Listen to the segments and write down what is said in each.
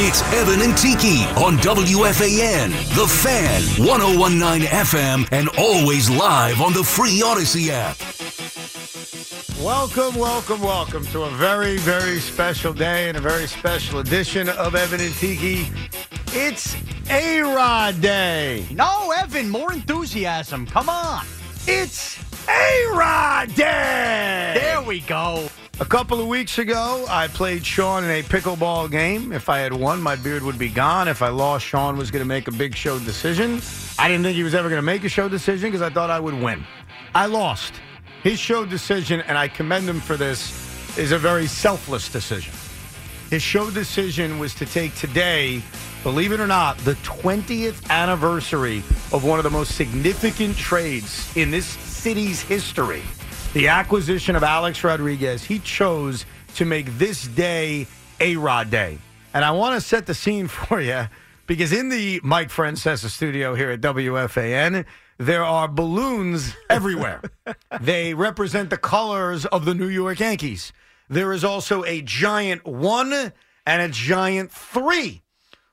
It's Evan and Tiki on WFAN, The Fan, 1019 FM, and always live on the free Audacy app. Welcome, welcome, welcome to a very, very special day and a very special edition of Evan and Tiki. It's A Rod Day. No, Evan, more enthusiasm. Come on. It's A Rod Day. There we go. A couple of weeks ago, I played Sean in a pickleball game. If I had won, my beard would be gone. If I lost, Sean was going to make a big show decision. I didn't think he was ever going to make a show decision because I thought I would win. I lost. His show decision, and I commend him for this, is a very selfless decision. His show decision was to take today, believe it or not, the 20th anniversary of one of the most significant trades in this city's history the acquisition of Alex Rodriguez, he chose to make this day a Rod Day. And I want to set the scene for you because in the Mike Francesa studio here at WFAN, there are balloons everywhere. they represent the colors of the New York Yankees. There is also a giant one and a giant three.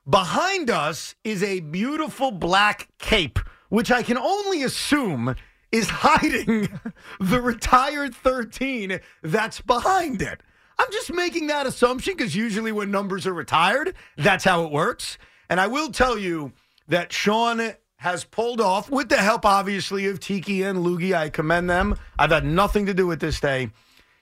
Behind us is a beautiful black cape, which I can only assume is hiding the retired 13 that's behind it. I'm just making that assumption because usually when numbers are retired, that's how it works. And I will tell you that Sean has pulled off, with the help, obviously, of Tiki and Loogie. I commend them. I've had nothing to do with this day.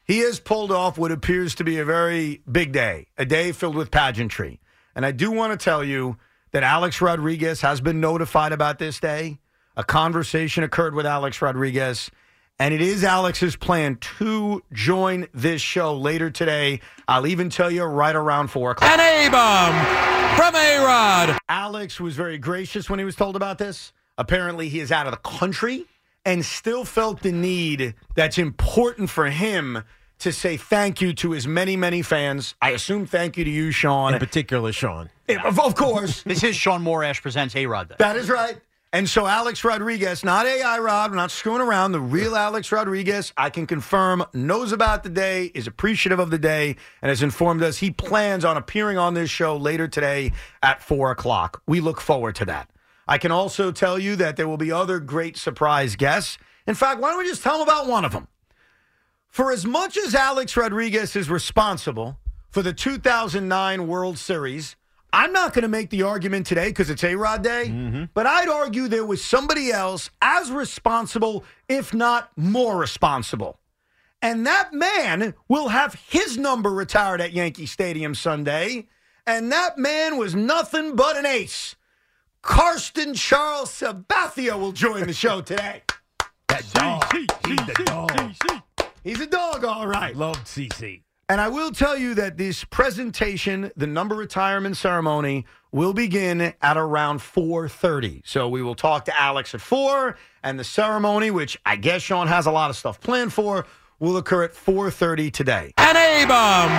He has pulled off what appears to be a very big day, a day filled with pageantry. And I do want to tell you that Alex Rodriguez has been notified about this day. A conversation occurred with Alex Rodriguez, and it is Alex's plan to join this show later today. I'll even tell you right around four o'clock. An A-bomb from A-Rod. Alex was very gracious when he was told about this. Apparently, he is out of the country and still felt the need that's important for him to say thank you to his many, many fans. I assume thank you to you, Sean. In particular, Sean. Of, of course. This is Sean Morash presents A Rod Day. That is right. And so Alex Rodriguez, not AI Rod, not screwing around. The real Alex Rodriguez, I can confirm, knows about the day, is appreciative of the day, and has informed us he plans on appearing on this show later today at four o'clock. We look forward to that. I can also tell you that there will be other great surprise guests. In fact, why don't we just tell them about one of them? For as much as Alex Rodriguez is responsible for the 2009 World Series, I'm not going to make the argument today because it's A Rod Day, Mm-hmm. but I'd argue there was somebody else as responsible, if not more responsible. And that man will have his number retired at Yankee Stadium Sunday. And that man was nothing but an ace. Carsten Charles Sabathia will join the show today. That dog. He's the dog. He's a dog, all right. Loved CC. And I will tell you that this presentation, the number retirement ceremony, will begin at around 4:30. So we will talk to Alex at 4 and the ceremony, which I guess Sean has a lot of stuff planned for, will occur at 4:30 today. An A-bomb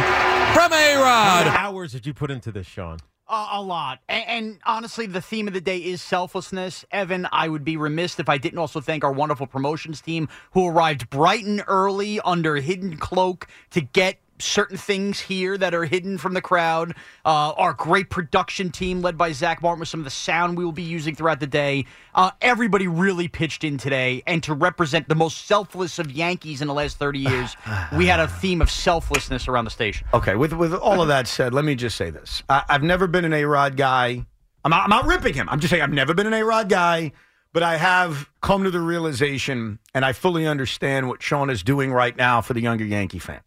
from A-Rod. hours did you put into this, Sean? Uh, a lot. And, and honestly, the theme of the day is selflessness. Evan, I would be remiss if I didn't also thank our wonderful promotions team who arrived bright and early under hidden cloak to get certain things here that are hidden from the crowd. Uh, our great production team, led by Zach Martin, with some of the sound we will be using throughout the day. Uh, everybody really pitched in today, and to represent the most selfless of Yankees in the last 30 years, we had a theme of selflessness around the station. Okay, with with all of that said, let me just say this: I, I've never been an A Rod guy. I'm not, I'm not ripping him. I'm just saying I've never been an A Rod guy, but I have come to the realization, and I fully understand what Sean is doing right now for the younger Yankee fan.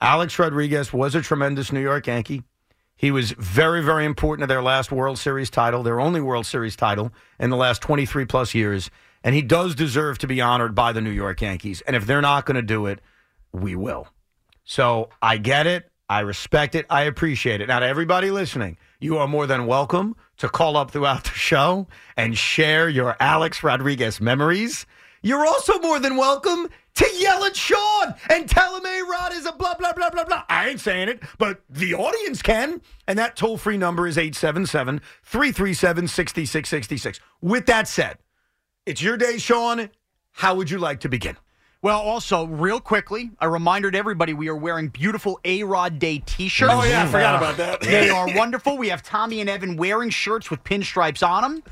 Alex Rodriguez was a tremendous New York Yankee. He was very, very important to their last World Series title, their only World Series title in the last 23 plus years. And he does deserve to be honored by the New York Yankees. And if they're not going to do it, we will. So I get it. I respect it. I appreciate it. Now, to everybody listening, you are more than welcome to call up throughout the show and share your Alex Rodriguez memories. You're also more than welcome to yell at Sean and tell him A Rod is a blah, blah, blah, blah, blah. I ain't saying it, but the audience can. And that toll free number is 877 337 6666. With that said, it's your day, Sean. How would you like to begin? Well, also, real quickly, a reminder to everybody we are wearing beautiful A Rod Day t shirts. Oh, yeah, I forgot about that. They are wonderful. We have Tommy and Evan wearing shirts with pinstripes on them.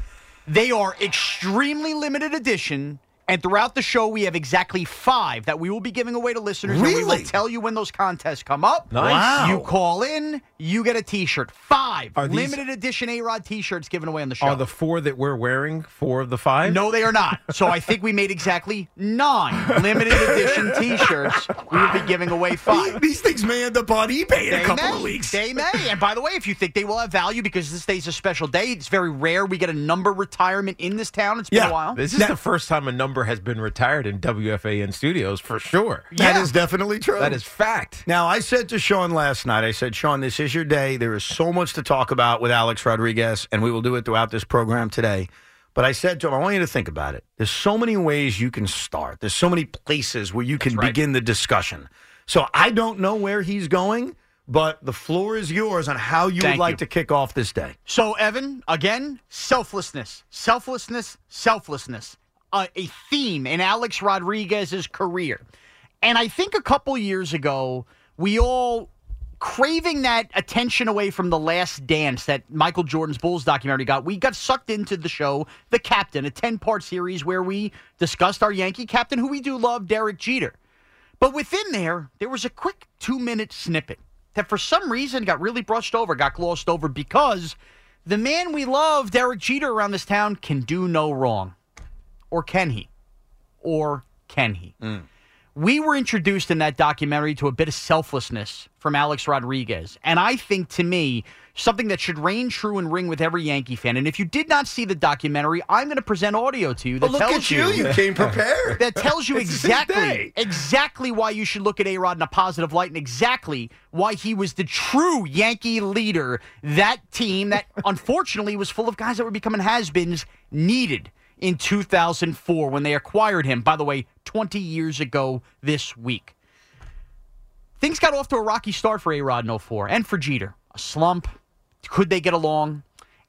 They are extremely limited edition. And throughout the show, we have exactly five that we will be giving away to listeners. And we will Really? tell you when those contests come up. Nice. Wow. You call in, you get a t shirt. Five Are these- limited edition A Rod t shirts given away on the show. Are the four that we're wearing four of the five? No, they are not. So I think we made exactly nine limited edition T-shirts. We will be giving away five. These things may end up on eBay in a They couple may. of weeks. They may. And by the way, if you think they will have value because this day's a special day, it's very rare we get a number retirement in this town. It's been Yeah. a while. This is the first time a number has been retired in WFAN studios for sure. That Yeah. is definitely true. That is fact. Now, I said to Sean last night, I said, Sean, this is your day. There is so much to talk about with Alex Rodriguez, and we will do it throughout this program today. But I said to him, I want you to think about it. There's so many ways you can start, there's so many places where you can right. begin the discussion. So I don't know where he's going, but the floor is yours on how you Thank would like you. to kick off this day. So, Evan, again, selflessness, selflessness, selflessness, uh, a theme in Alex Rodriguez's career. And I think a couple years ago, we all craving that attention away from the last dance that Michael Jordan's Bulls documentary got. We got sucked into the show, The Captain, a 10 part series where we discussed our Yankee captain, who we do love, Derek Jeter. But within there, there was a quick two minute snippet that for some reason got really brushed over, got glossed over because the man we love, Derek Jeter, around this town can do no wrong. Or can he? Or can he? Mm. We were introduced in that documentary to a bit of selflessness from Alex Rodriguez. And I think to me, something that should reign true and ring with every Yankee fan. And if you did not see the documentary, I'm going to present audio to you that Oh, look tells at you. You came prepared. that tells you exactly exactly why you should look at A Rod in a positive light and exactly why he was the true Yankee leader that team that unfortunately was full of guys that were becoming has-beens needed in 2004 when they acquired him. By the way 20 years ago this week. Things got off to a rocky start for A-Rod in 04 and for Jeter. A slump. Could they get along?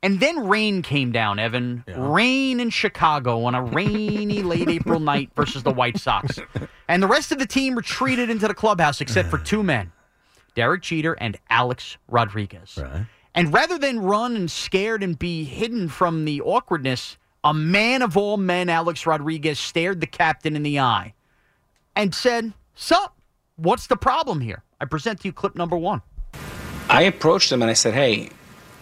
And then rain came down, Evan. Rain in Chicago on a rainy late April night versus the White Sox. And the rest of the team retreated into the clubhouse except for two men Derek Jeter and Alex Rodriguez. And rather than run and scared and be hidden from the awkwardness, a man of all men, Alex Rodriguez, stared the captain in the eye and said, Sup, what's the problem here? I present to you clip number one. I approached him and I said, "Hey,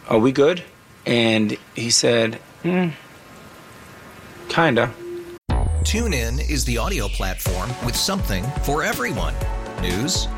are we good?" And he said, "Hmm, kinda." TuneIn is the audio platform with something for everyone. News,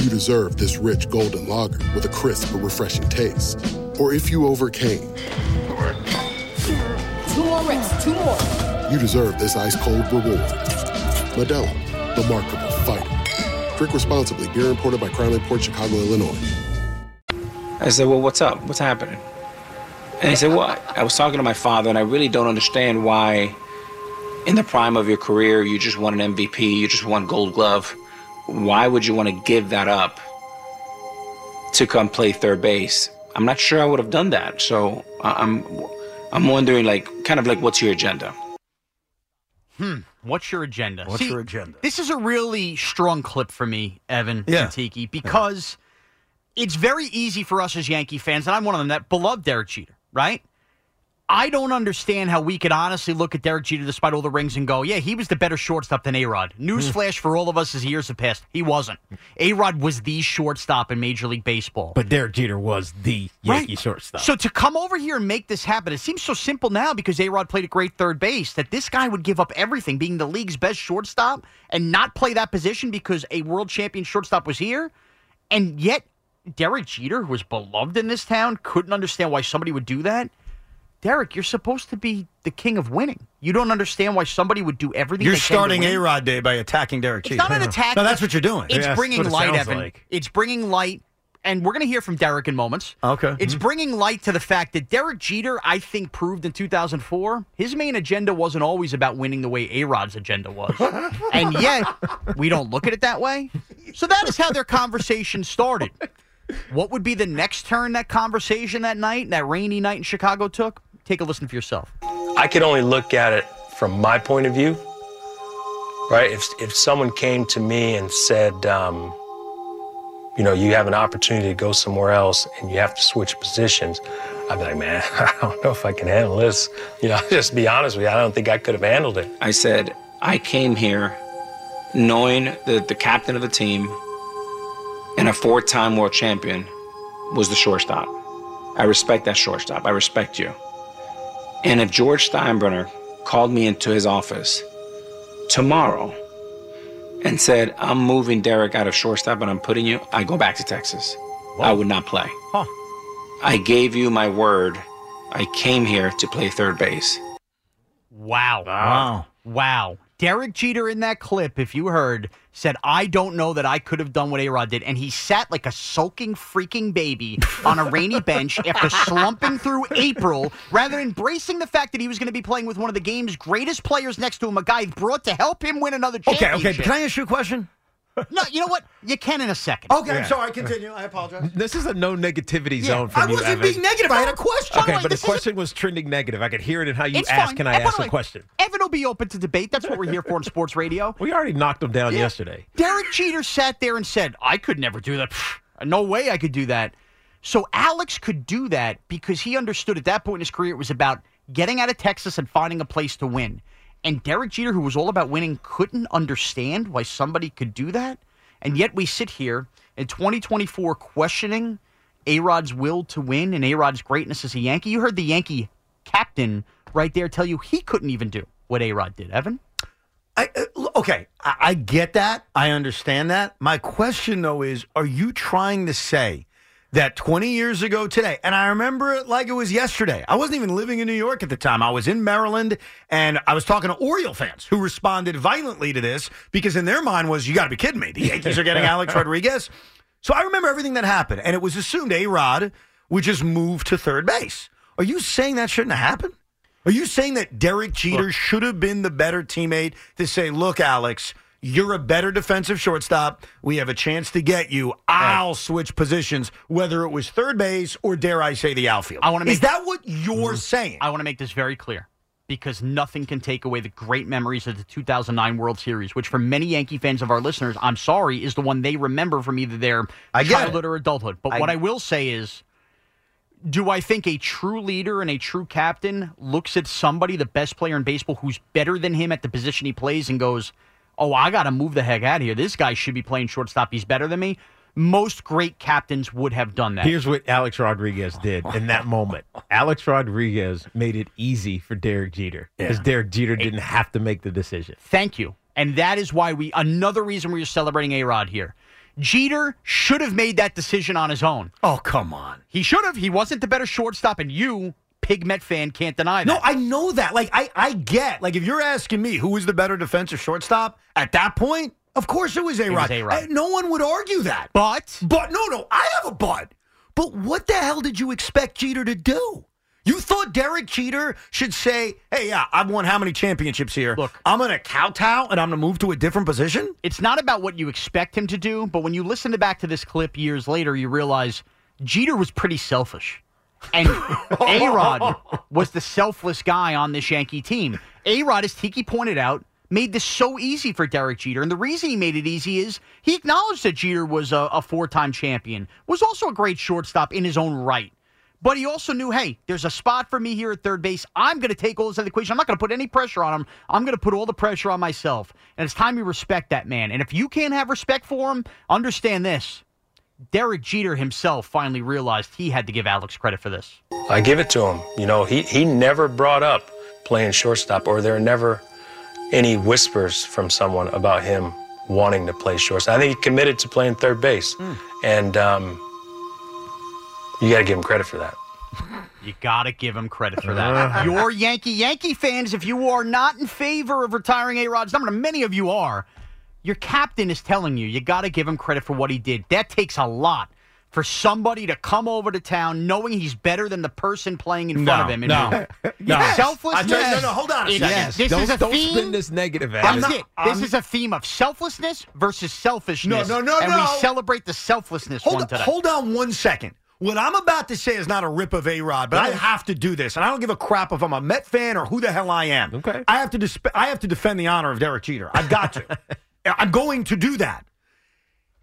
you deserve this rich golden lager with a crisp but refreshing taste. Or if you overcame, Two more reps, two more. you deserve this ice cold reward. Modelo, the Markable Fighter. Drink responsibly. Beer imported by Crown Imports Chicago, Illinois. I said, Well, what's up? What's happening? And he said, Well, I was talking to my father, and I really don't understand why, in the prime of your career, you just won an MVP, you just won Gold Glove. Why would you want to give that up to come play third base? I'm not sure I would have done that. So I- I'm, I'm wondering, like, kind of like, what's your agenda? Hmm. What's your agenda? What's your agenda? This is a really strong clip for me, Evan Yeah. and Tiki, because it's very easy for us as Yankee fans, and I'm one of them that beloved Derek Jeter, right? I don't understand how we could honestly look at Derek Jeter despite all the rings and go, yeah, he was the better shortstop than A Rod. Newsflash for all of us as years have passed. He wasn't. A Rod was the shortstop in Major League Baseball. But Derek Jeter was the Yankee shortstop. So to come over here and make this happen, it seems so simple now because A Rod played a great third base that this guy would give up everything, being the league's best shortstop, and not play that position because a world champion shortstop was here. And yet, Derek Jeter, who was beloved in this town, couldn't understand why somebody would do that. Derek, you're supposed to be the king of winning. You don't understand why somebody would do everything. You're they can starting. A Rod Day by attacking Derek It's Jeter. not an attack. No, that's what you're doing. It's bringing what it light, sounds Evan. like. It's bringing light, and we're going to hear from Derek in moments. Okay. It's Mhm. bringing light to the fact that Derek Jeter, I think, proved in 2004 his main agenda wasn't always about winning the way A Rod's agenda was. and yet, we don't look at it that way. So that is how their conversation started. What would be the next turn that conversation that night, that rainy night in Chicago took? Take a listen for yourself. I could only look at it from my point of view, right? If, if someone came to me and said, um, you know, you have an opportunity to go somewhere else and you have to switch positions, I'd be like, man, I don't know if I can handle this. You know, just be honest with you, I don't think I could have handled it. I said, I came here knowing that the captain of the team and a four time world champion was the shortstop. I respect that shortstop. I respect you. And if George Steinbrenner called me into his office tomorrow and said, I'm moving Derek out of shortstop and I'm putting you, I go back to Texas. I would not play. Huh. I gave you my word. I came here to play third base. Wow. Wow. Wow. Derek Jeter in that clip, if you heard, said, I don't know that I could have done what A Rod did. And he sat like a sulking freaking baby on a rainy bench after slumping through April rather than embracing the fact that he was going to be playing with one of the game's greatest players next to him, a guy brought to help him win another championship. Okay, okay. Can I ask you a question? No, you know what? You can in a second. Okay, I'm sorry. Continue. I apologize. This is a no negativity Yeah. zone for me. I you, wasn't Evan. being negative. I had a question. Okay, By the but the this is a- question was trending negative. I could hear it in how you It's ask. fine. Can I And by ask the a way, question? Evan will be open to debate. That's what we're here for in sports radio. We already knocked him down Yeah. yesterday. Derek Jeter sat there and said, I could never do that. Pfft, No way I could do that. So Alex could do that because he understood at that point in his career it was about getting out of Texas and finding a place to win. And Derek Jeter, who was all about winning, couldn't understand why somebody could do that. And yet we sit here in 2024 questioning A Rod's will to win and A Rod's greatness as a Yankee. You heard the Yankee captain right there tell you he couldn't even do what A Rod did, Evan. I, uh, okay, I, I get that. I understand that. My question, though, is are you trying to say that 20 years ago today, and I remember it like it was yesterday, I wasn't even living in New York at the time. I was in Maryland, and I was talking to Oriole fans who responded violently to this because in their mind was, you got to be kidding me. The Yankees are getting Alex Rodriguez. So I remember everything that happened, and it was assumed A Rod would just move to third base. Are you saying that shouldn't have happened? Are you saying that Derek Jeter should have been the better teammate to say, look, Alex, you're a better defensive shortstop. We have a chance to get you. I'll switch positions, whether it was third base or, dare I say, the outfield. I want to make Is that what you're mm. saying? I want to make this very clear. because nothing can take away the great memories of the 2009 World Series, which for many Yankee fans of our listeners, I'm sorry, is the one they remember from either their childhood it. or adulthood. But I- what I will say is, do I think a true leader and a true captain looks at somebody, the best player in baseball, who's better than him at the position he plays, and goes, "Oh, I got to move the heck out of here. This guy should be playing shortstop. He's better than me." Most great captains would have done that. Here's what Alex Rodriguez did in that moment. Alex Rodriguez made it easy for Derek Jeter because Yeah. Derek Jeter didn't have to make the decision. Thank you. And that is why we, another reason we're celebrating A Rod here. Jeter should have made that decision on his own. Oh, come on. He should have. He wasn't the better shortstop, and you, pig Met fan, can't deny that. No, I know that. Like, I, I get. Like, if you're asking me who was the better defensive shortstop at that point, of course it was A Rod. No one would argue that. But, but no, no, I have a but. But what the hell did you expect Jeter to do? You thought Derek Jeter should say, "Hey, yeah, I've won how many championships here? Look, I'm going to kowtow and I'm going to move to a different position." It's not about what you expect him to do, but when you listen to back to this clip years later, you realize Jeter was pretty selfish. And A Rod was the selfless guy on this Yankee team. A Rod, as Tiki pointed out, made this so easy for Derek Jeter. And the reason he made it easy is he acknowledged that Jeter was a, a four time champion, was also a great shortstop in his own right. But he also knew, hey, there's a spot for me here at third base. I'm going to take all this the equation. I'm not going to put any pressure on him. I'm going to put all the pressure on myself. And it's time we respect that man. And if you can't have respect for him, understand this. Derek Jeter himself finally realized he had to give Alex credit for this. I give it to him. You know, he, he never brought up playing shortstop, or there are never any whispers from someone about him wanting to play shortstop. I think he committed to playing third base, and um, you got to give him credit for that. You got to give him credit for that. Your Yankee Yankee fans, if you are not in favor of retiring A Rod's number, and many of you are, your captain is telling you you got to give him credit for what he did. That takes a lot for somebody to come over to town knowing he's better than the person playing in front of him. no, no. Selflessness. I tell you- no, no, hold on a second. Yes. This Don't- is a don't theme. spin this negative That's as- it. This is a theme of selflessness versus selfishness. No, no, no, and no. we celebrate the selflessness Hold one on, today. hold on one second. What I'm about to say is not a rip of A Rod, but I have to do this, and I don't give a crap if I'm a Met fan or who the hell I am. Okay, I have to disp- I have to defend the honor of Derek Jeter. I've got to. I'm going to do that.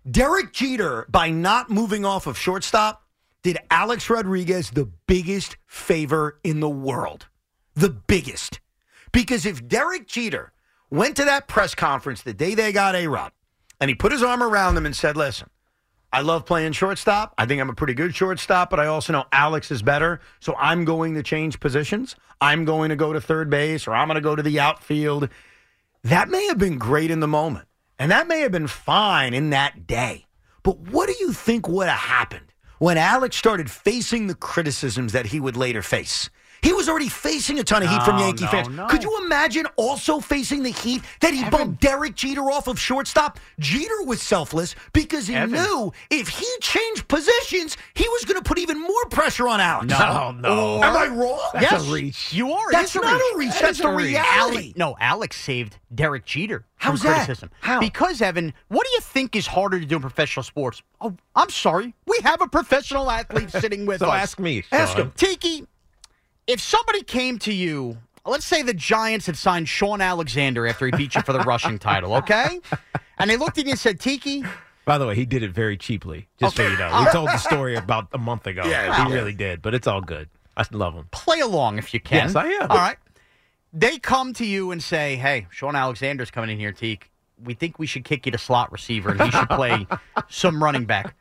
Derek Jeter, by not moving off of shortstop, did Alex Rodriguez the biggest favor in the world. The biggest. Because if Derek Jeter went to that press conference the day they got A Rod and he put his arm around them and said, Listen, I love playing shortstop. I think I'm a pretty good shortstop, but I also know Alex is better. So I'm going to change positions. I'm going to go to third base or I'm going to go to the outfield. That may have been great in the moment. And that may have been fine in that day. But what do you think would have happened when Alex started facing the criticisms that he would later face? He was already facing a ton of heat from Yankee no, fans. no. Could you imagine also facing the heat that he bumped Derek Jeter off of shortstop? Jeter was selfless because he Evan. knew if he changed positions, he was going to put even more pressure on Alex. No, no. Or- Am I wrong? yes, You are. That's not a reach. That That's the a reach. reality. Ale- no, Alex saved Derek Jeter How's from that? criticism. How? Because, Evan, what do you think is harder to do in professional sports? Oh, I'm sorry. We have a professional athlete sitting with So us. ask me, Ask him. Tiki, if somebody came to you, let's say the Giants had signed Shaun Alexander after he beat you for the rushing title, okay? And they looked at you and said, Tiki, By the way, he did it very cheaply, just so you know. We told the story about a month ago. Yeah, he really did, but it's all good. I love him. play along if you can. Yes, I am. All right. They come to you and say, "Hey, Shaun Alexander's coming in here, Teak. We think we should kick you to slot receiver, and he should play some running back."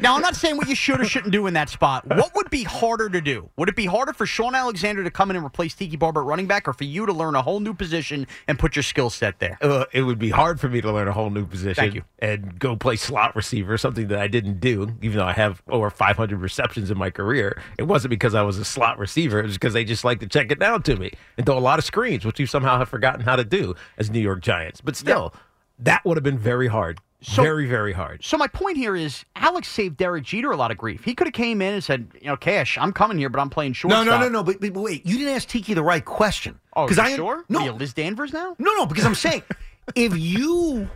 Now, I'm not saying what you should or shouldn't do in that spot. What would be harder to do? Would it be harder for Shaun Alexander to come in and replace Tiki Barber at running back, or for you to learn a whole new position and put your skill set there? Uh, it would be hard for me to learn a whole new position Thank you. and go play slot receiver, something that I didn't do, even though I have over 500 receptions in my career. It wasn't because I was a slot receiver. It was because they just like to check it down to me and throw a lot of screens, which you somehow have forgotten how to do as New York Giants. But still, that would have been very hard. Very, very hard. So my point here is Alex saved Derek Jeter a lot of grief. He could have came in and said, you know, Cash, I'm coming here, but I'm playing No, shortstop. no, no, no. But, but wait, you didn't ask Tiki the right question. Oh, because I sure? No, What are you, Liz Danvers now? No, no, because I'm saying if you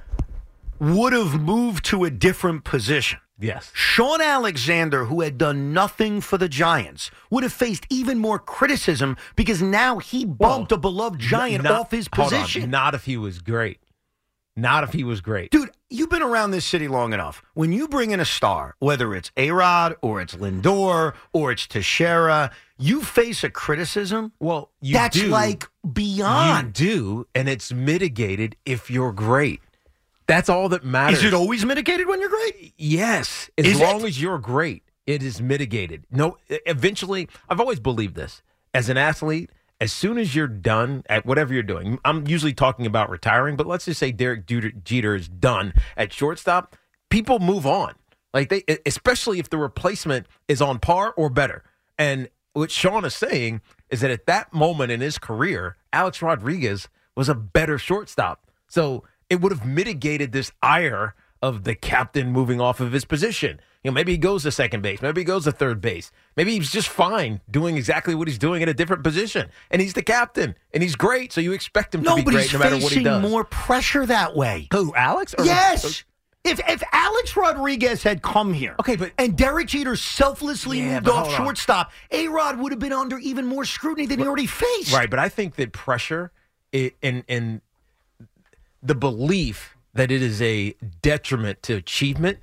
would have moved to a different position Yes. Shaun Alexander, who had done nothing for the Giants, would have faced even more criticism because now he bumped a beloved Giant Not- off his hold on, position. Not if he was great. Not if he was great. Dude, you've been around this city long enough. When you bring in a star, whether it's A Rod or it's Lindor or it's Teixeira, you face a criticism. Well, you that's do. like beyond. You do, and it's mitigated if you're great. That's all that matters. Is it always mitigated when you're great? Yes, as Is long it? as you're great, it is mitigated. No, eventually, I've always believed this. As an athlete, as soon as you're done at whatever you're doing, I'm usually talking about retiring, but let's just say Derek Jeter, is done at shortstop. People move on, like they, especially if the replacement is on par or better. And what Sean is saying is that at that moment in his career, Alex Rodriguez was a better shortstop. So it would have mitigated this ire of the captain moving off of his position. You know, maybe he goes to second base, maybe he goes to third base, maybe he's just fine doing exactly what he's doing in a different position, and he's the captain, and he's great. So you expect him to be great no matter what he facing does. more pressure that way. Who, Alex? Or- yes. If if Alex Rodriguez had come here, okay, but and Derek Jeter selflessly Yeah, moved off shortstop, A Rod would have been under even more scrutiny than he already faced. Right, but I think that pressure and and the belief that it is a detriment to achievement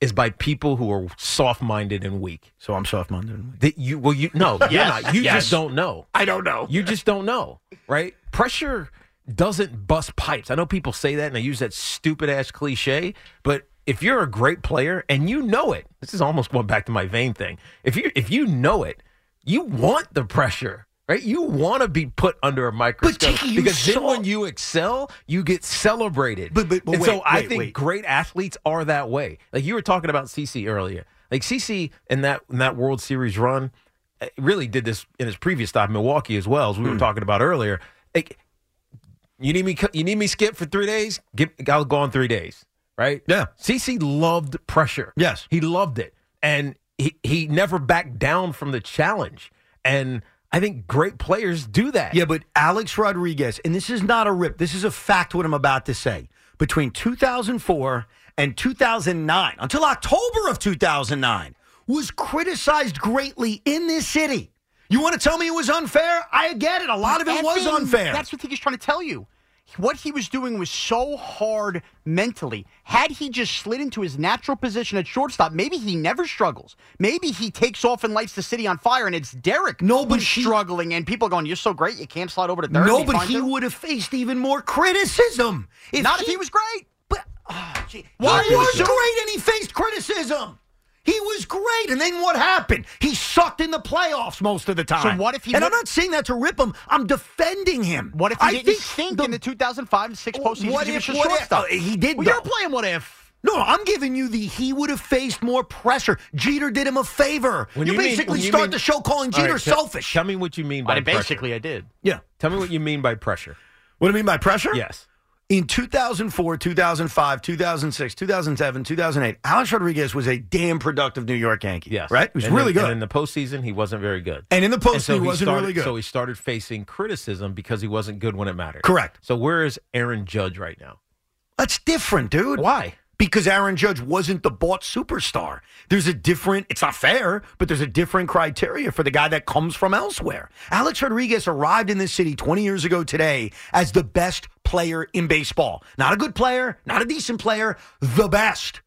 is by people who are soft-minded and weak. So I'm soft-minded and weak. That you well you no, you're Yes, not. You yes. just don't know. I don't know. You just don't know, right? Pressure doesn't bust pipes. I know people say that and they use that stupid ass cliche, but if you're a great player and you know it, this is almost going back to my vein thing. If you if you know it, you want the pressure. Right, you want to be put under a microscope because then when you excel, you get celebrated. But- but- but and so wait, I wait, think wait. great athletes are that way. Like you were talking about CC earlier. Like CC in that in that World Series run, uh, really did this in his previous stop in Milwaukee as well as we Hmm. were talking about earlier. Like, you need me? You need me skip for three days? Get, I'll go on three days. Right? Yeah. CC loved pressure. Yes. he loved it, and he he never backed down from the challenge. And I think great players do that. Yeah, but Alex Rodriguez, and this is not a rip, this is a fact what I'm about to say. Between 2004 and 2009, until October of 2009, was criticized greatly in this city. You want to tell me it was unfair? I get it. A lot of it was unfair. That's what he's trying to tell you. What he was doing was so hard mentally. Had he just slid into his natural position at shortstop, maybe he never struggles. Maybe he takes off and lights the city on fire, and it's Derek No, but who's he- struggling, and people are going, "You're so great, you can't slide over to third. no, but he it." would have faced even more criticism. If Not if he was great. But oh, gee, Why he was was great and he faced criticism. He was great, and then what happened? He sucked in the playoffs most of the time. So what if he And would- I'm not saying that to rip him. I'm defending him. What if he I didn't think stink in the 2005 six postseason? What because he was if? just What if? shortstop? oh, he did. Well, though. you're playing what if. No, I'm giving you the he would have faced more pressure. Jeter did him a favor. When you, mean- basically when you start mean- the show calling Jeter right, tell- selfish. Tell me what you mean by I pressure. basically, I did. yeah. Tell me what you mean by pressure. What do you mean by pressure? Yes. In 2004, 2005, 2006, 2007, 2008, Alex Rodriguez was a damn productive New York Yankee. Yes. Right? He was And really then- good. And in the postseason, he wasn't very good. And in the postseason, so he wasn't started, really good. So he started facing criticism because he wasn't good when it mattered. Correct. So where is Aaron Judge right now? That's different, dude. Why? Because Aaron Judge wasn't the bought superstar. There's a different, it's not fair, but there's a different criteria for the guy that comes from elsewhere. Alex Rodriguez arrived in this city 20 years ago today as the best player in baseball. Not a good player, not a decent player, the best.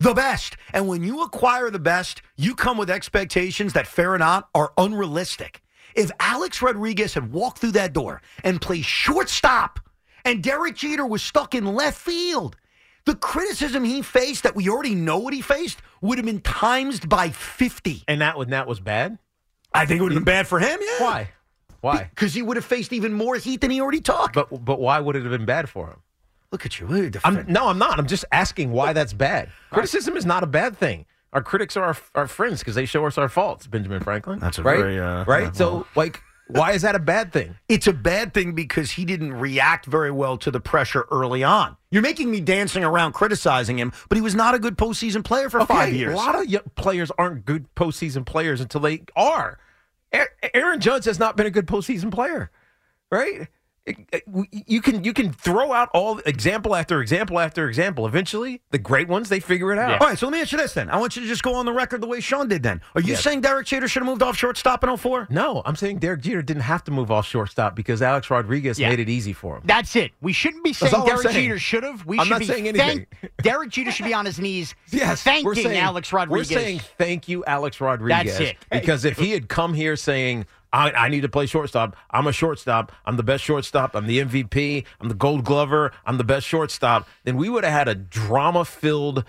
The best. And when you acquire the best, you come with expectations that, fair or not, are unrealistic. If Alex Rodriguez had walked through that door and played shortstop, and Derek Jeter was stuck in left field, the criticism he faced that we already know what he faced would have been times by 50. And that, and that was bad? I think it would have been bad for him, yeah. Why? Why? Because he would have faced even more heat than he already took. But but why would it have been bad for him? Look at you. I'm, no, I'm not. I'm just asking why that's bad. Criticism is not a bad thing. Our critics are our, our friends because they show us our faults, Benjamin Franklin. That's a right? very, uh, right. uh, so, like, why is that a bad thing? It's a bad thing because he didn't react very well to the pressure early on. You're making me dancing around criticizing him, but he was not a good postseason player for five years. A lot of y- players aren't good postseason players until they are. A- Aaron Judge has not been a good postseason player, right? Uh, you can you can throw out all example after example after example. Eventually, the great ones they figure it out. All right, so let me ask you this then. I want you to just go on the record the way Sean did then. Are you Yes. saying Derek Jeter should have moved off shortstop in 04? No, I'm saying Derek Jeter didn't have to move off shortstop because Alex Rodriguez Yeah. made it easy for him. That's it. We shouldn't be saying That's all I'm Derek saying. Jeter should have. We I'm should not be saying thank- anything. Derek Jeter should be on his knees Yes, thanking we're saying, Alex Rodriguez. We're saying thank you, Alex Rodriguez. That's it. Because if he had come here saying, I, I need to play shortstop, I'm a shortstop, I'm the best shortstop, I'm the MVP, I'm the gold glover, I'm the best shortstop, then we would have had a drama filled,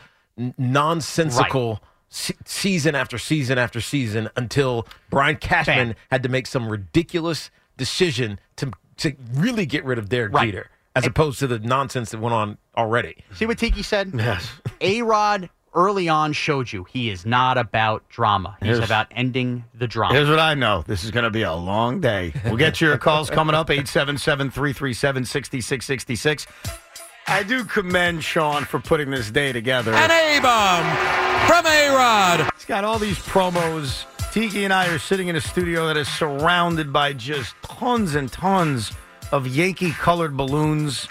nonsensical se- season after season after season until Brian Cashman Bam. had to make some ridiculous decision to, to really get rid of Derek Right. Jeter. As opposed to the nonsense that went on already. See what Tiki said? Yes. A Rod early on showed you he is not about drama. He's Here's- about ending the drama. Here's what I know. This is going to be a long day. We'll get your calls coming up 877 337 6666. I do commend Sean for putting this day together. An A bomb from A Rod. He's got all these promos. Tiki and I are sitting in a studio that is surrounded by just tons and tons of Yankee colored balloons.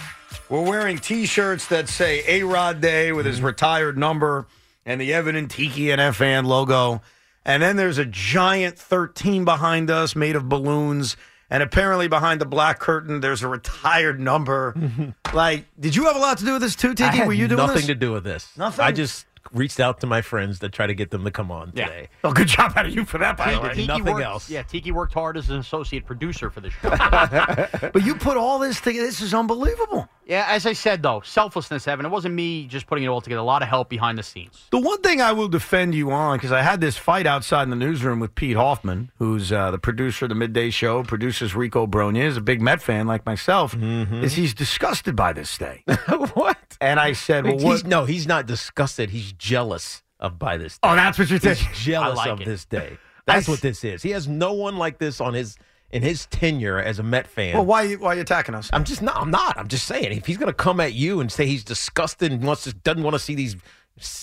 We're wearing t shirts that say A Rod Day with his mm-hmm. retired number and the Evan and Tiki and FAN logo. And then there's a giant 13 behind us made of balloons. And apparently behind the black curtain, there's a retired number. like, did you have a lot to do with this too, Tiki? Were you doing nothing this? to do with this. Nothing? I just reached out to my friends to try to get them to come on Yeah. today. Oh, good job out of you for that, by the way. Tiki nothing worked, else. Yeah, Tiki worked hard as an associate producer for the show. But you put all this together. This is unbelievable. yeah, as I said though, selflessness, Evan. It wasn't me just putting it all together. A lot of help behind the scenes. The one thing I will defend you on, because I had this fight outside in the newsroom with Pete Hoffman, who's uh, the producer of the midday show, produces Rico Bronya, is a big Met fan like myself, is he's disgusted by this day. what? And I said, well, he's, no, he's not disgusted. He's jealous of by this. Day. Oh, that's what you're saying. He's jealous like of it. this day. That's I what this is. He has no one like this on his in his tenure as a Met fan. Well, why, why are you attacking us? I'm just not. I'm not. I'm just saying. If he's going to come at you and say he's disgusted and wants to, doesn't want to see these,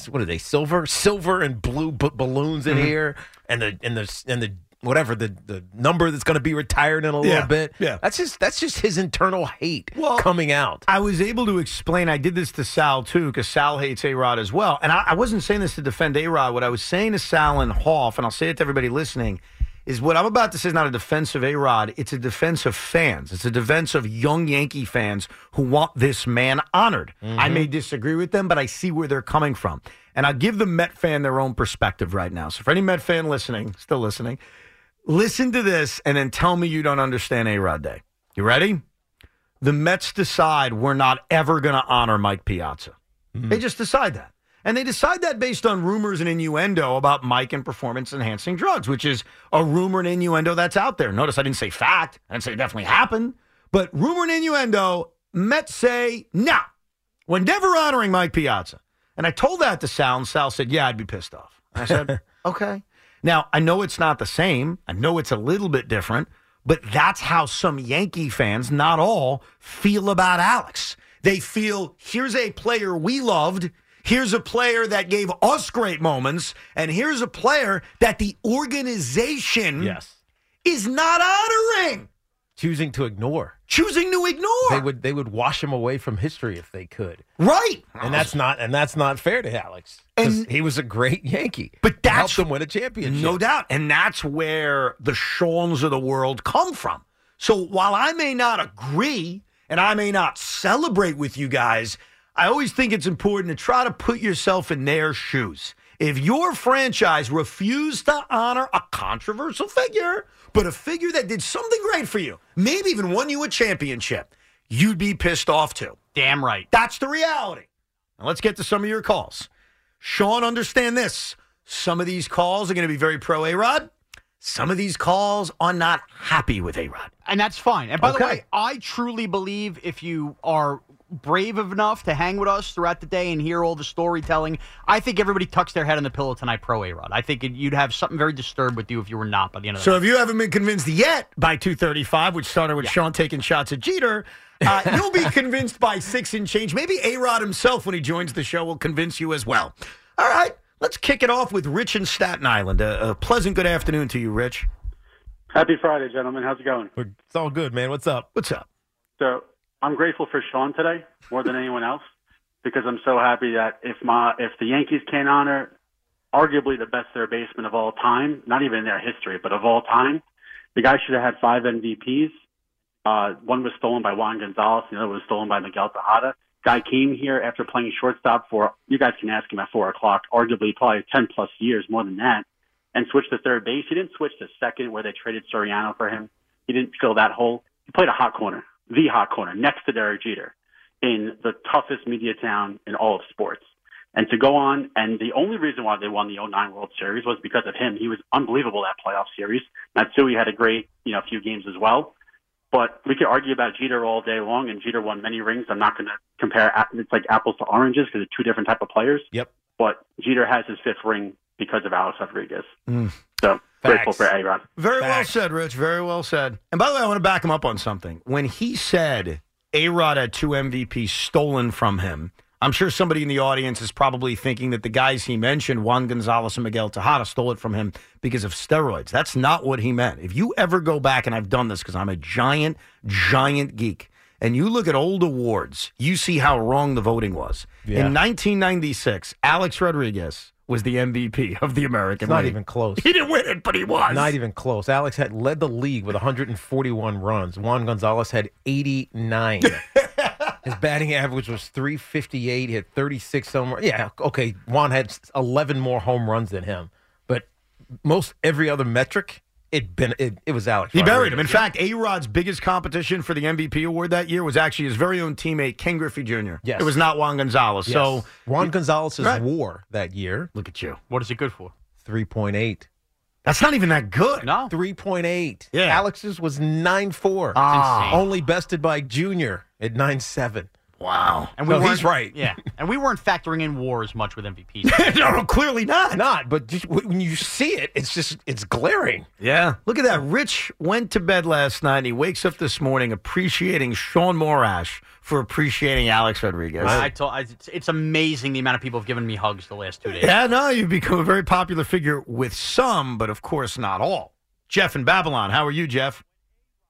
what are they? Silver, silver and blue b- balloons Mm-hmm. in here, and the and the and the whatever the the number that's going to be retired in a little Yeah, bit. yeah. That's just that's just his internal hate Well, coming out. I was able to explain. I did this to Sal too, because Sal hates A Rod as well. And I, I wasn't saying this to defend A Rod. What I was saying to Sal and Hoff, and I'll say it to everybody listening, is what I'm about to say is not a defense of A Rod. It's a defense of fans. It's a defense of young Yankee fans who want this man honored. I mm-hmm. may disagree with them, but I see where they're coming from. And I'll give the Met fan their own perspective right now. So for any Met fan listening, still listening, listen to this and then tell me you don't understand A Rod Day. You ready? the Mets decide we're not ever going to honor Mike Piazza. Hmm. They just decide that. And they decide that based on rumors and innuendo about Mike and performance enhancing drugs, which is a rumor and innuendo that's out there. Notice I didn't say fact. I didn't say it definitely happened. But rumor and innuendo, Mets say, no, we're never honoring Mike Piazza. And I told that to Sal, and Sal said, yeah, I'd be pissed off. I said, okay. Now, I know it's not the same. I know it's a little bit different, but that's how some Yankee fans, not all, feel about Alex. They feel here's a player we loved. Here's a player that gave us great moments. And here's a player that the organization Yes, is not honoring, choosing to ignore. choosing to ignore. They would they would wash him away from history if they could. right. And that's not and that's not fair to Alex. And- he was a great Yankee. But He that's- helped them win a championship. No doubt. And that's where the Shawns of the world come from. So while I may not agree and I may not celebrate with you guys, I always think it's important to try to put yourself in their shoes. If your franchise refused to honor a controversial figure, but a figure that did something great for you, maybe even won you a championship, you'd be pissed off too. Damn right. That's the reality. Now let's get to some of your calls. Sean, understand this. Some of these calls are going to be very pro A Rod. Some of these calls are not happy with A Rod. And that's fine. And by the way, I truly believe if you are brave enough to hang with us throughout the day and hear all the storytelling, I think everybody tucks their head on the pillow tonight pro A Rod. I think it, you'd have something very disturbed with you if you were not by the end of the So night. if you haven't been convinced yet by 235, which started with Sean taking shots at Jeter, uh, you'll be convinced by six and change. Maybe A Rod himself, when he joins the show, will convince you as well. All right, let's kick it off with Rich in Staten Island. A, a pleasant good afternoon to you, Rich. Happy Friday, gentlemen. How's it going? It's all good, man. What's up? What's up? So I'm grateful for Sean today more than anyone else because I'm so happy that if my if the Yankees can't honor arguably the best third baseman of all time, not even in their history, but of all time, the guy should have had five MVPs. Uh, one was stolen by Juan Gonzalez, the other was stolen by Miguel Tejada. Guy came here after playing shortstop for you guys can ask him at four o'clock, arguably probably ten plus years more than that, and switched to third base. He didn't switch to second where they traded Soriano for him. He didn't fill that hole. He played a hot corner, the hot corner, next to Derek Jeter, in the toughest media town in all of sports. And to go on, and the only reason why they won the 09 World Series was because of him. He was unbelievable that playoff series. Matsui had a great, you know, few games as well. But we could argue about Jeter all day long, and Jeter won many rings. I'm not going to compare. It's like apples to oranges because they're two different type of players. Yep. But Jeter has his fifth ring because of Alex Rodriguez. Mm. So grateful for A-Rod. Very well said, Rich. Very well said. And by the way, I want to back him up on something. When he said A Rod had two MVPs stolen from him, I'm sure somebody in the audience is probably thinking that the guys he mentioned, Juan Gonzalez and Miguel Tejada, stole it from him because of steroids. That's not what he meant. If you ever go back, and I've done this because I'm a giant, giant geek, and you look at old awards, you see how wrong the voting was. Yeah. In 1996, Alex Rodriguez was the MVP of the American It's not League. even close. He didn't win it, but he was. Not even close. Alex had led the league with 141 runs. Juan Gonzalez had 89. His batting average was 358. He had 36 home runs. Yeah, okay. Juan had 11 more home runs than him. But most every other metric, it been it, it was Alex. He buried him. In fact, A Rod's biggest competition for the MVP award that year was actually his very own teammate, Ken Griffey Jr. Yes. It was not Juan Gonzalez. Yes. So Juan Gonzalez's Right. WAR that year. Look at you. What is it good for? 3.8. That's not even that good. No. 3.8. Yeah. Alex's was 9.4. Ah. Only bested by Junior at 9.7. Wow. And we So he's right. Yeah. And we weren't factoring in WAR as much with MVPs. no, no, clearly not. Not, but just, when you see it, it's just it's glaring. Yeah. Look at that. Rich went to bed last night and he wakes up this morning appreciating Sean Morash for appreciating Alex Rodriguez. I told, I, it's, it's amazing the amount of people have given me hugs the last two days. yeah, no, you've become a very popular figure with some, but of course not all. Jeff in Babylon. How are you, Jeff?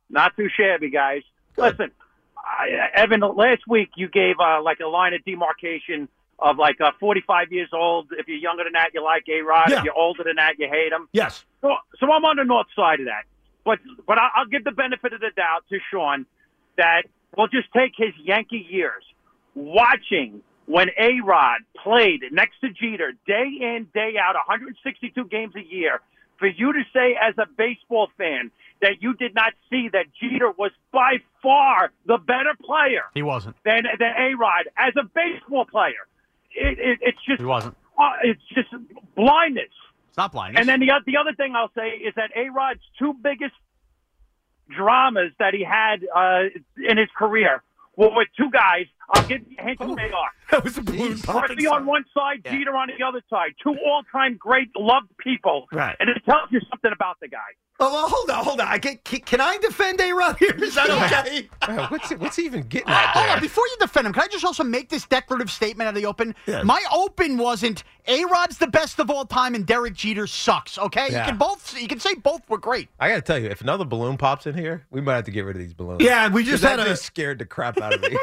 Not too shabby, guys. Listen, I, Evan, last week you gave uh, like a line of demarcation of like uh, 45 years old. If you're younger than that, you like A Rod. Yeah. If you're older than that, you hate him. Yes. So, so I'm on the north side of that. But but I- I'll give the benefit of the doubt to Sean that we'll just take his Yankee years watching when A Rod played next to Jeter day in, day out, 162 games a year. For you to say as a baseball fan that you did not see that Jeter was by far the better player He wasn't. than than A Rod as a baseball player, it, it, it's just He wasn't. uh, it's just blindness. It's not blindness. And then the the other thing I'll say is that A Rod's two biggest dramas that he had uh, in his career were with two guys. I'll give you a hint who they are. That was a balloon popping Murphy on one side, Jeter on the other side. Two all-time great loved people. Right. And it tells you something about the guy. Oh, well, hold on, hold on. I can, can, can I defend A Rod here? Is that okay? Uh, what's he, what's he even getting Uh, at hold on, before you defend him, can I just also make this declarative statement out of the open? Yes. My open wasn't A Rod's the best of all time and Derek Jeter sucks. Okay, Yeah. you can both you can say both were great. I got to tell you, if another balloon pops in here, we might have to get rid of these balloons. Yeah, we just 'Cause had a- scared the crap out of me.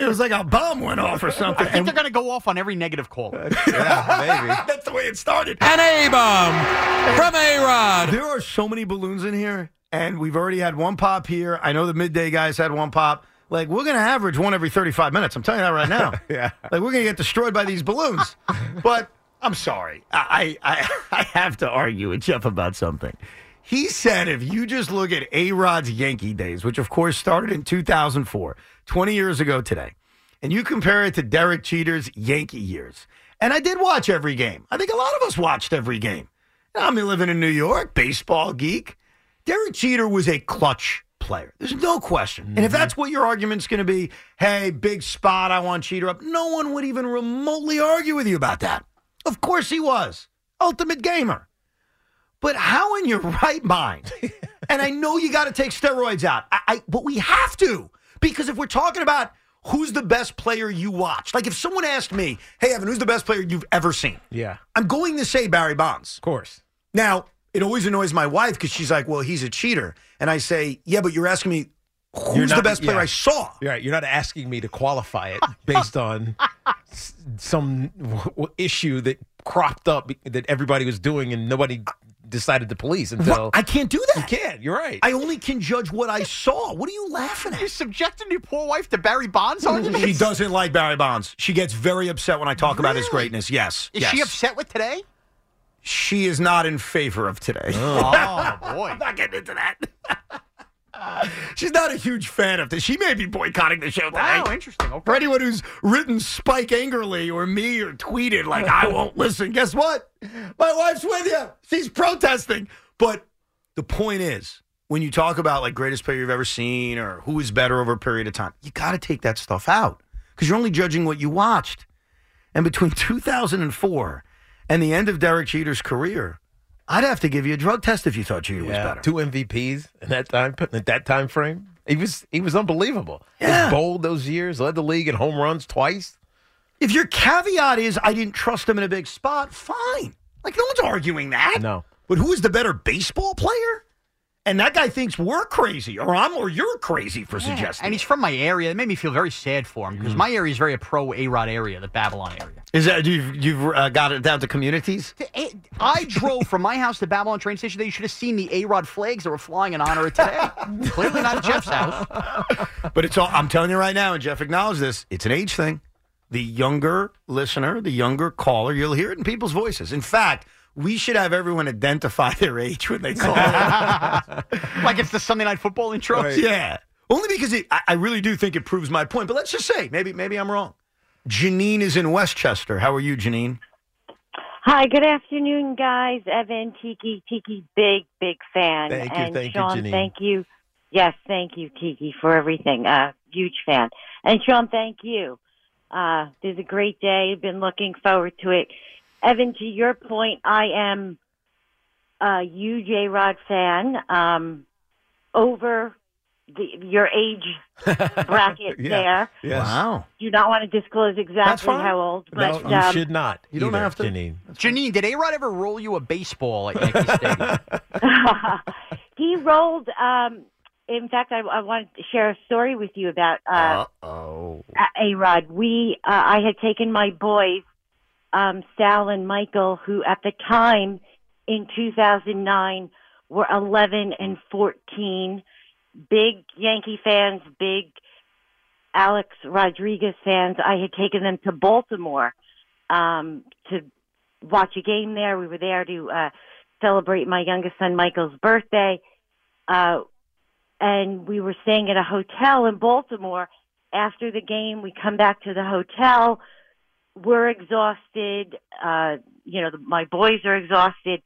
It was like a bomb went off or something. I think they're going to go off on every negative call. yeah, maybe. That's the way it started. An A bomb from A Rod. There are so many balloons in here, and we've already had one pop here. I know the midday guys had one pop. Like, we're going to average one every 35 minutes. I'm telling you that right now. Yeah. Like, we're going to get destroyed by these balloons. but I'm sorry. I, I, I have to argue with Jeff about something. He said if you just look at A Rod's Yankee days, which of course started in 2004, 20 years ago today, and you compare it to Derek Jeter's Yankee years, and I did watch every game. I think a lot of us watched every game. I mean, living in New York, baseball geek. Derek Cheater was a clutch player. There's no question. And if mm-hmm. that's what your argument's going to be, hey, big spot, I want Jeter up, no one would even remotely argue with you about that. Of course he was. Ultimate gamer. But how in your right mind? and I know you got to take steroids out, I, I, but we have to because if we're talking about who's the best player you watch, like if someone asked me, "Hey Evan, who's the best player you've ever seen?" Yeah, I'm going to say Barry Bonds. of course. Now, it always annoys my wife because she's like, well, he's a cheater. And I say, yeah, but you're asking me Who's the best player yeah. I saw? You're right. You're not asking me to qualify it based on s- some w- w- issue that cropped up that everybody was doing and nobody decided to police until. I can't do that. You can't. You're right. I only can judge what I saw. What are you laughing at? You're subjecting your poor wife to Barry Bonds arguments? She doesn't like Barry Bonds. She gets very upset when I talk about his greatness. Yes. Is yes. she upset with today? She is not in favor of today. Oh, boy. I'm not getting into that. She's not a huge fan of this. She may be boycotting the show today. Wow, interesting. Okay. For anyone who's written Spike angrily or me or tweeted like I won't listen, guess what? My wife's with you. She's protesting. But the point is, when you talk about like greatest player you've ever seen or who is better over a period of time, you got to take that stuff out because you're only judging what you watched. And between 2004 and the end of Derek Jeter's career, I'd have to give you a drug test if you thought Jeter was better. two MVPs in that time in that time frame. He was he was unbelievable. Yeah. He was bold those years, led the league in home runs twice. If your caveat is I didn't trust him in a big spot, fine. Like no one's arguing that. No. But who is the better baseball player? And that guy thinks we're crazy, or I'm, or you're crazy for suggesting. And he's from my area. It made me feel very sad for him Mm. because my area is very a pro A Rod area, the Babylon area. Is that you've you've uh, got it down to communities? I drove from my house to Babylon train station. They should have seen the A Rod flags that were flying in honor of today. Clearly not at Jeff's house. But it's all. I'm telling you right now, and Jeff acknowledged this. It's an age thing. The younger listener, the younger caller, you'll hear it in people's voices. In fact, we should have everyone identify their age when they call. like it's the Sunday night football intro. Yeah. Only because it, I, I really do think it proves my point. But let's just say, maybe maybe I'm wrong. Janine is in Westchester. How are you, Janine? Hi, good afternoon, guys. Evan, Tiki, Tiki, big, big fan. Thank you, and thank you, Sean, Janine. thank you. Yes, thank you, Tiki, for everything. Uh, huge fan. And Sean, thank you. Uh, this is a great day. Been looking forward to it. Evan, to your point, I am a huge A Rod fan. Um, over the, your age bracket Yeah. there. Yes. Wow. Do not want to disclose exactly how old, No, you um, should not. You don't have to. Janine. Janine, did A Rod ever roll you a baseball at Yankee Stadium? he rolled. Um, in fact, I, I wanted to share a story with you about uh, oh. A Rod. We, uh, I had taken my boys, um, Sal and Michael, who at the time in 2009 were 11 and 14, big Yankee fans, big Alex Rodriguez fans. I had taken them to Baltimore um, to watch a game there. We were there to uh, celebrate my youngest son Michael's birthday. Uh, and we were staying at a hotel in Baltimore. After the game, we come back to the hotel. We're exhausted. Uh, you know, the, my boys are exhausted.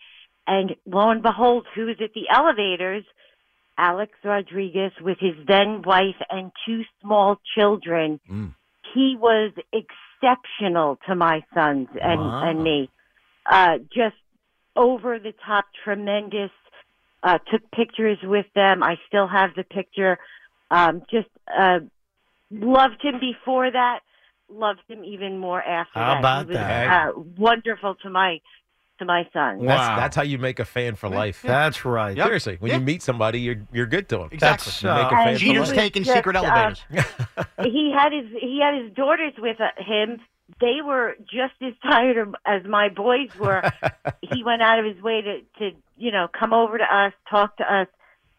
And lo and behold, who is at the elevators? Alex Rodriguez with his then wife and two small children. He was exceptional to my sons and, Wow. and me. Uh, just over the top, tremendous. Uh, took pictures with them. I still have the picture. Um, just uh, loved him before that. Loved him even more after How that. about he was, that? Uh, wonderful to my to my son. That's, that's how you make a fan for life. That's right. Seriously, when you meet somebody, you're you're good to them. Exactly. You make a fan And for he life. was just, uh, he had his he had his daughters with uh, him. They were just as tired of- as my boys were. he went out of his way to to you know come over to us, talk to us,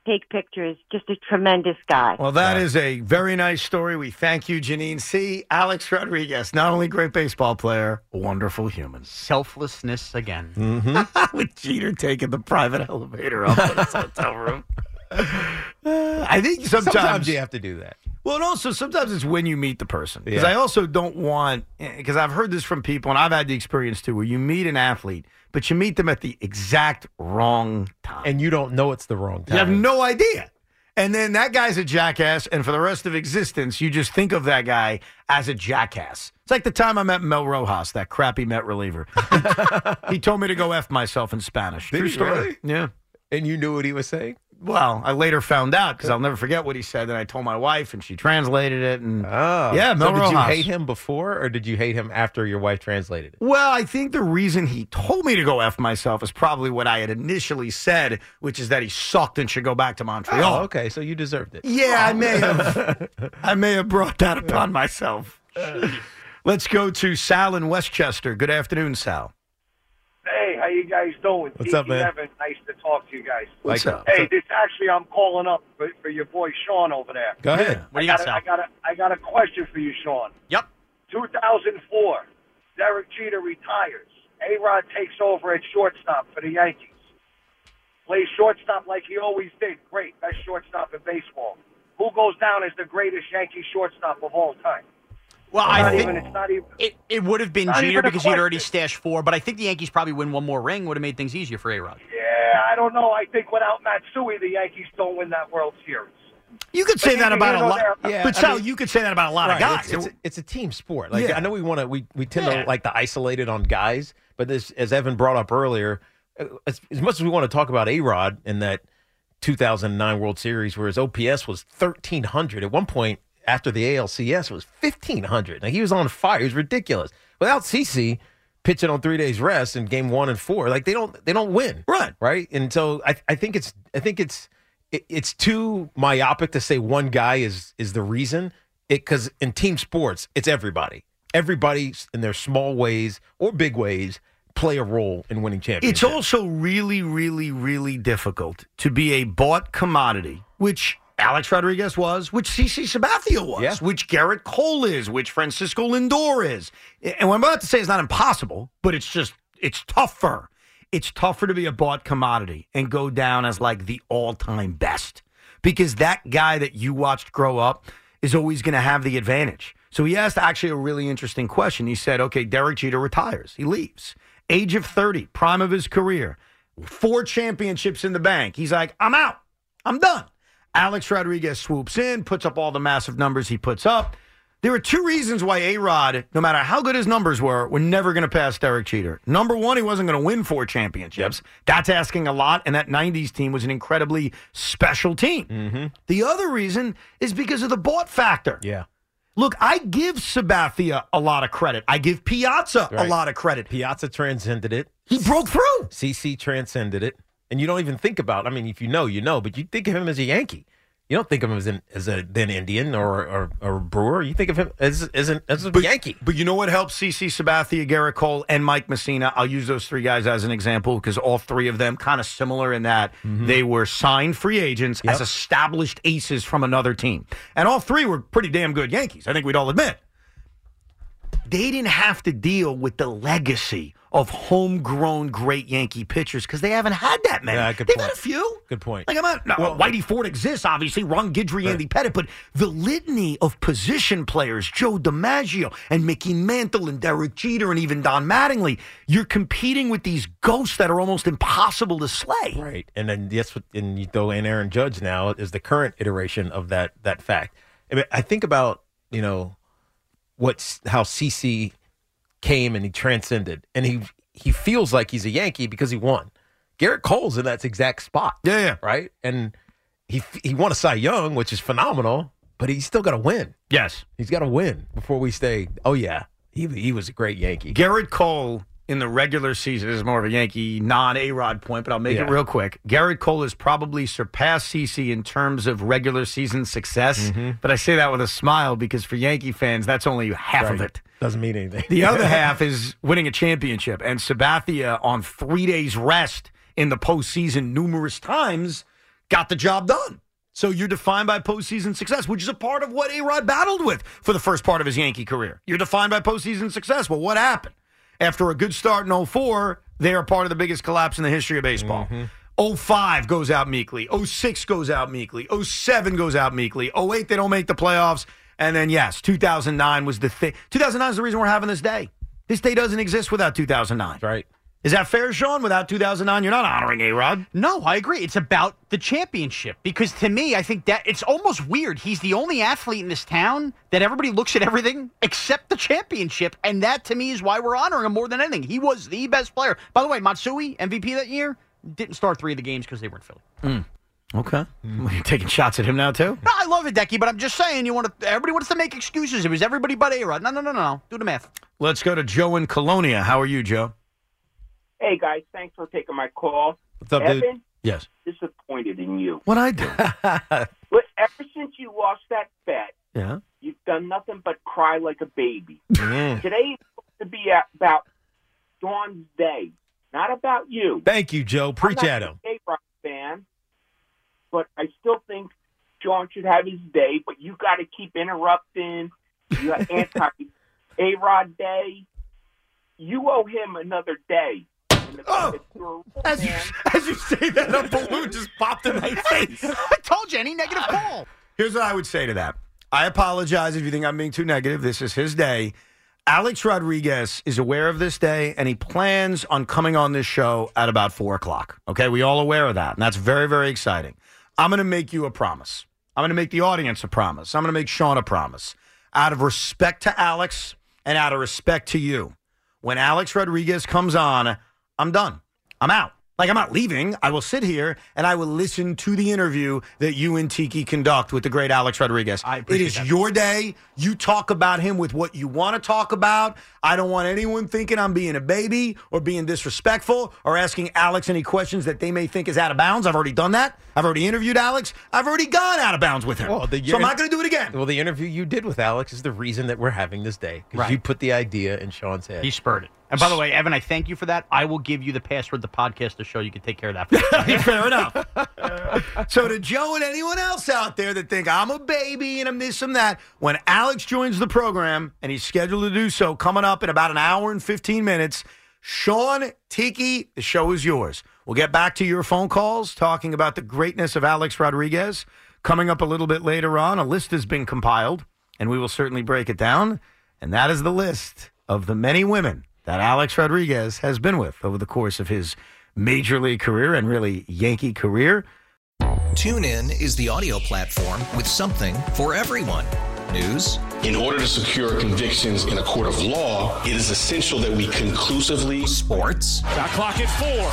take pictures. Just a tremendous guy. Well, that is a very nice story. We thank you, Janine. C. Alex Rodriguez, not only great baseball player, wonderful human. Selflessness again. Mm-hmm. With Jeter taking the private elevator up in his hotel room. I think sometimes, Sometimes you have to do that. Well, and also sometimes it's when you meet the person. Because Yeah. I also don't want, eh, because I've heard this from people, and I've had the experience too, where you meet an athlete, but you meet them at the exact wrong time. And you don't know it's the wrong time. You have no idea. And then that guy's a jackass, and for the rest of existence, you just think of that guy as a jackass. It's like the time I met Mel Rojas, that crappy Met reliever. he told me to go F myself in Spanish. Did True story. really? Yeah. And you knew what he was saying? Well, I later found out because I'll never forget what he said. And I told my wife, and she translated it. And Oh, yeah, So Mel did you Rojas. hate him before, or did you hate him after your wife translated it? Well, I think the reason he told me to go F myself is probably what I had initially said, which is that he sucked and should go back to Montreal. Oh, okay, so you deserved it. Yeah, I may have. I may have brought that upon myself. Let's go to Sal in Westchester. Good afternoon, Sal. Hey, how you guys doing? What's up, man? Evan, nice to talk to you guys. What's up? Hey, this actually I'm calling up for, for your boy Sean over there. Go ahead. What do you I got, got, a, I got a I got a question for you, Sean. Yep. 2004, Derek Jeter retires. A Rod takes over at shortstop for the Yankees. Plays shortstop like he always did. Great, best shortstop in baseball. Who goes down as the greatest Yankee shortstop of all time? Well, It's I not think even, it's not even. it, it would have been Not Jeter because he'd already question. stashed four, but I think the Yankees probably win one more ring. Would have made things easier for A Rod. Yeah, I don't know. I think without Matsui, the Yankees don't win that World Series. You could say that about a lot. hear no doubt. but I Sal, mean- you could say that about a lot Right, of guys. It's, it's, a, it's a team sport. Like Yeah. I know we want to we we tend Yeah. to like to isolate it on guys, but this as Evan brought up earlier, uh, as, as much as we want to talk about A Rod in that 2009 World Series where his OPS was 1300 at one point after the ALCS was 1500. Like he was on fire. It was ridiculous. Without CC pitching on three days rest in game one and four, like they don't they don't win. Right. Right. And so I I think it's I think it's it, it's too myopic to say one guy is is the reason. It because in team sports it's everybody. Everybody in their small ways or big ways play a role in winning championships. It's also really, really, really difficult to be a bought commodity, which Alex Rodriguez was, which CC Sabathia was, Yeah. which Gerrit Cole is, which Francisco Lindor is. And what I'm about to say is not impossible, but it's just, it's tougher. It's tougher to be a bought commodity and go down as like the all time best because that guy that you watched grow up is always going to have the advantage. So he asked actually a really interesting question. He said, okay, Derek Jeter retires, he leaves. Age of 30, prime of his career, four championships in the bank. He's like, I'm out. I'm done. Alex Rodriguez swoops in, puts up all the massive numbers he puts up. There are two reasons why A Rod, no matter how good his numbers were, were never going to pass Derek Jeter. Number one, he wasn't going to win four championships. That's asking a lot, and that 90s team was an incredibly special team. Mm-hmm. The other reason is because of the bought factor. Yeah. Look, I give Sabathia a lot of credit. I give Piazza a lot of credit. Piazza transcended it. He broke through. CC transcended it. And you don't even think about I mean, if you know, you know, but you think of him as a Yankee. You don't think of him as an as a then Indian or or, or Brewer. You think of him as as, an, as a Yankee. But you know what helps CC Sabathia, Gerrit Cole, and Mike Mussina? I'll use those three guys as an example because all three of them kind of similar in that mm-hmm. they were signed free agents as established aces from another team. And all three were pretty damn good Yankees. I think we'd all admit. They didn't have to deal with the legacy of homegrown great Yankee pitchers because they haven't had that many. Yeah, They've point. had a few. Good point. Like I'm not. No, Whitey Ford exists, obviously. Ron Guidry, Andy Pettitte, but the litany of position players, Joe DiMaggio and Mickey Mantle and Derek Jeter and even Don Mattingly, you're competing with these ghosts that are almost impossible to slay. Right. And then yes, and you throw in Aaron Judge now is the current iteration of that that fact. I, mean, I think about you know what's how CC came and he transcended, and he he feels like he's a Yankee because he won. Gerrit Cole's in that exact spot. Yeah, yeah. Right. And he he won a Cy Young, which is phenomenal, but he's still got to win. Yes, he's got to win before we say, oh yeah, he he was a great Yankee. Garrett Cole in the regular season this is more of a Yankee non A Rod point, but I'll make Yeah. it real quick. Gerrit Cole has probably surpassed CC in terms of regular season success, mm-hmm. but I say that with a smile because for Yankee fans, that's only half of it. Doesn't mean anything. The other half is winning a championship. And Sabathia, on three days rest in the postseason numerous times, got the job done. So you're defined by postseason success, which is a part of what A Rod battled with for the first part of his Yankee career. You're defined by postseason success. Well, what happened? After a good start in 04, they are part of the biggest collapse in the history of baseball. Mm-hmm. 05 goes out meekly. 06 goes out meekly. 07 goes out meekly. 08, they don't make the playoffs. And then, yes, 2009 was the thing. 2009 is the reason we're having this day. This day doesn't exist without 2009. Right. Is that fair, Sean? Without 2009, you're not honoring A Rod. No, I agree. It's about the championship because to me, I think that it's almost weird. He's the only athlete in this town that everybody looks at everything except the championship, and that to me is why we're honoring him more than anything. He was the best player. By the way, Matsui MVP that year didn't start three of the games because they were in Philly. Hmm. Okay. Hmm. You're taking shots at him now, too? No, I love Hideki, but I'm just saying, you want to. Everybody wants to make excuses. It was everybody but A Rod. No, no, no, no. Do the math. Let's go to Joe in Colonia. How are you, Joe? Hey guys, thanks for taking my call. What's up, Evan, dude? Yes. disappointed in you. What I do? But ever since you lost that bet, yeah. you've done nothing but cry like a baby. Mm. Today is supposed to be about Dawn's day, not about you. Thank you, Joe. Preach at him. a fan, but I still think John should have his day. But you got to keep interrupting. You got anti A Rod day. You owe him another day. Oh, as you, as you say that, a balloon just popped in my face. I told you, any negative ah. call. Here's what I would say to that. I apologize if you think I'm being too negative. This is his day. Alex Rodriguez is aware of this day, and he plans on coming on this show at about four o'clock. Okay, we all aware of that, and that's very, very exciting. I'm going to make you a promise. I'm going to make the audience a promise. I'm going to make Sean a promise. Out of respect to Alex and out of respect to you, when Alex Rodriguez comes on, I'm done. I'm out. Like, I'm not leaving. I will sit here and I will listen to the interview that you and Tiki conduct with the great Alex Rodriguez. it appreciate is that. your day. You talk about him with what you want to talk about. I don't want anyone thinking I'm being a baby or being disrespectful or asking Alex any questions that they may think is out of bounds. I've already done that. I've already interviewed Alex. I've already gone out of bounds with him. Well, the so I'm not going to do it again. Well, the interview you did with Alex is the reason that we're having this day because Right. you put the idea in Sean's head. He spurred it. And by the way, Evan, I thank you for that. I will give you the password to the podcast to show you can take care of that. Fair enough. so to Joe and anyone else out there that think I'm a baby and I'm this and that, when Alex joins the program and he's scheduled to do so coming up in about an hour and 15 minutes, Sean Tiki, the show is yours. We'll get back to your phone calls talking about the greatness of Alex Rodriguez. Coming up a little bit later on, a list has been compiled and we will certainly break it down. And that is the list of the many women that Alex Rodriguez has been with over the course of his major league career and really Yankee career. TuneIn is the audio platform with something for everyone. News, In order to secure convictions in a court of law, it is essential that we conclusively. Sports. Shot clock at four.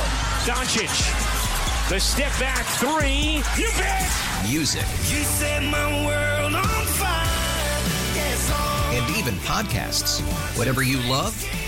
Doncic. The step back three. You bet. music, You set my world on fire. Yes, and even podcasts. Whatever you love,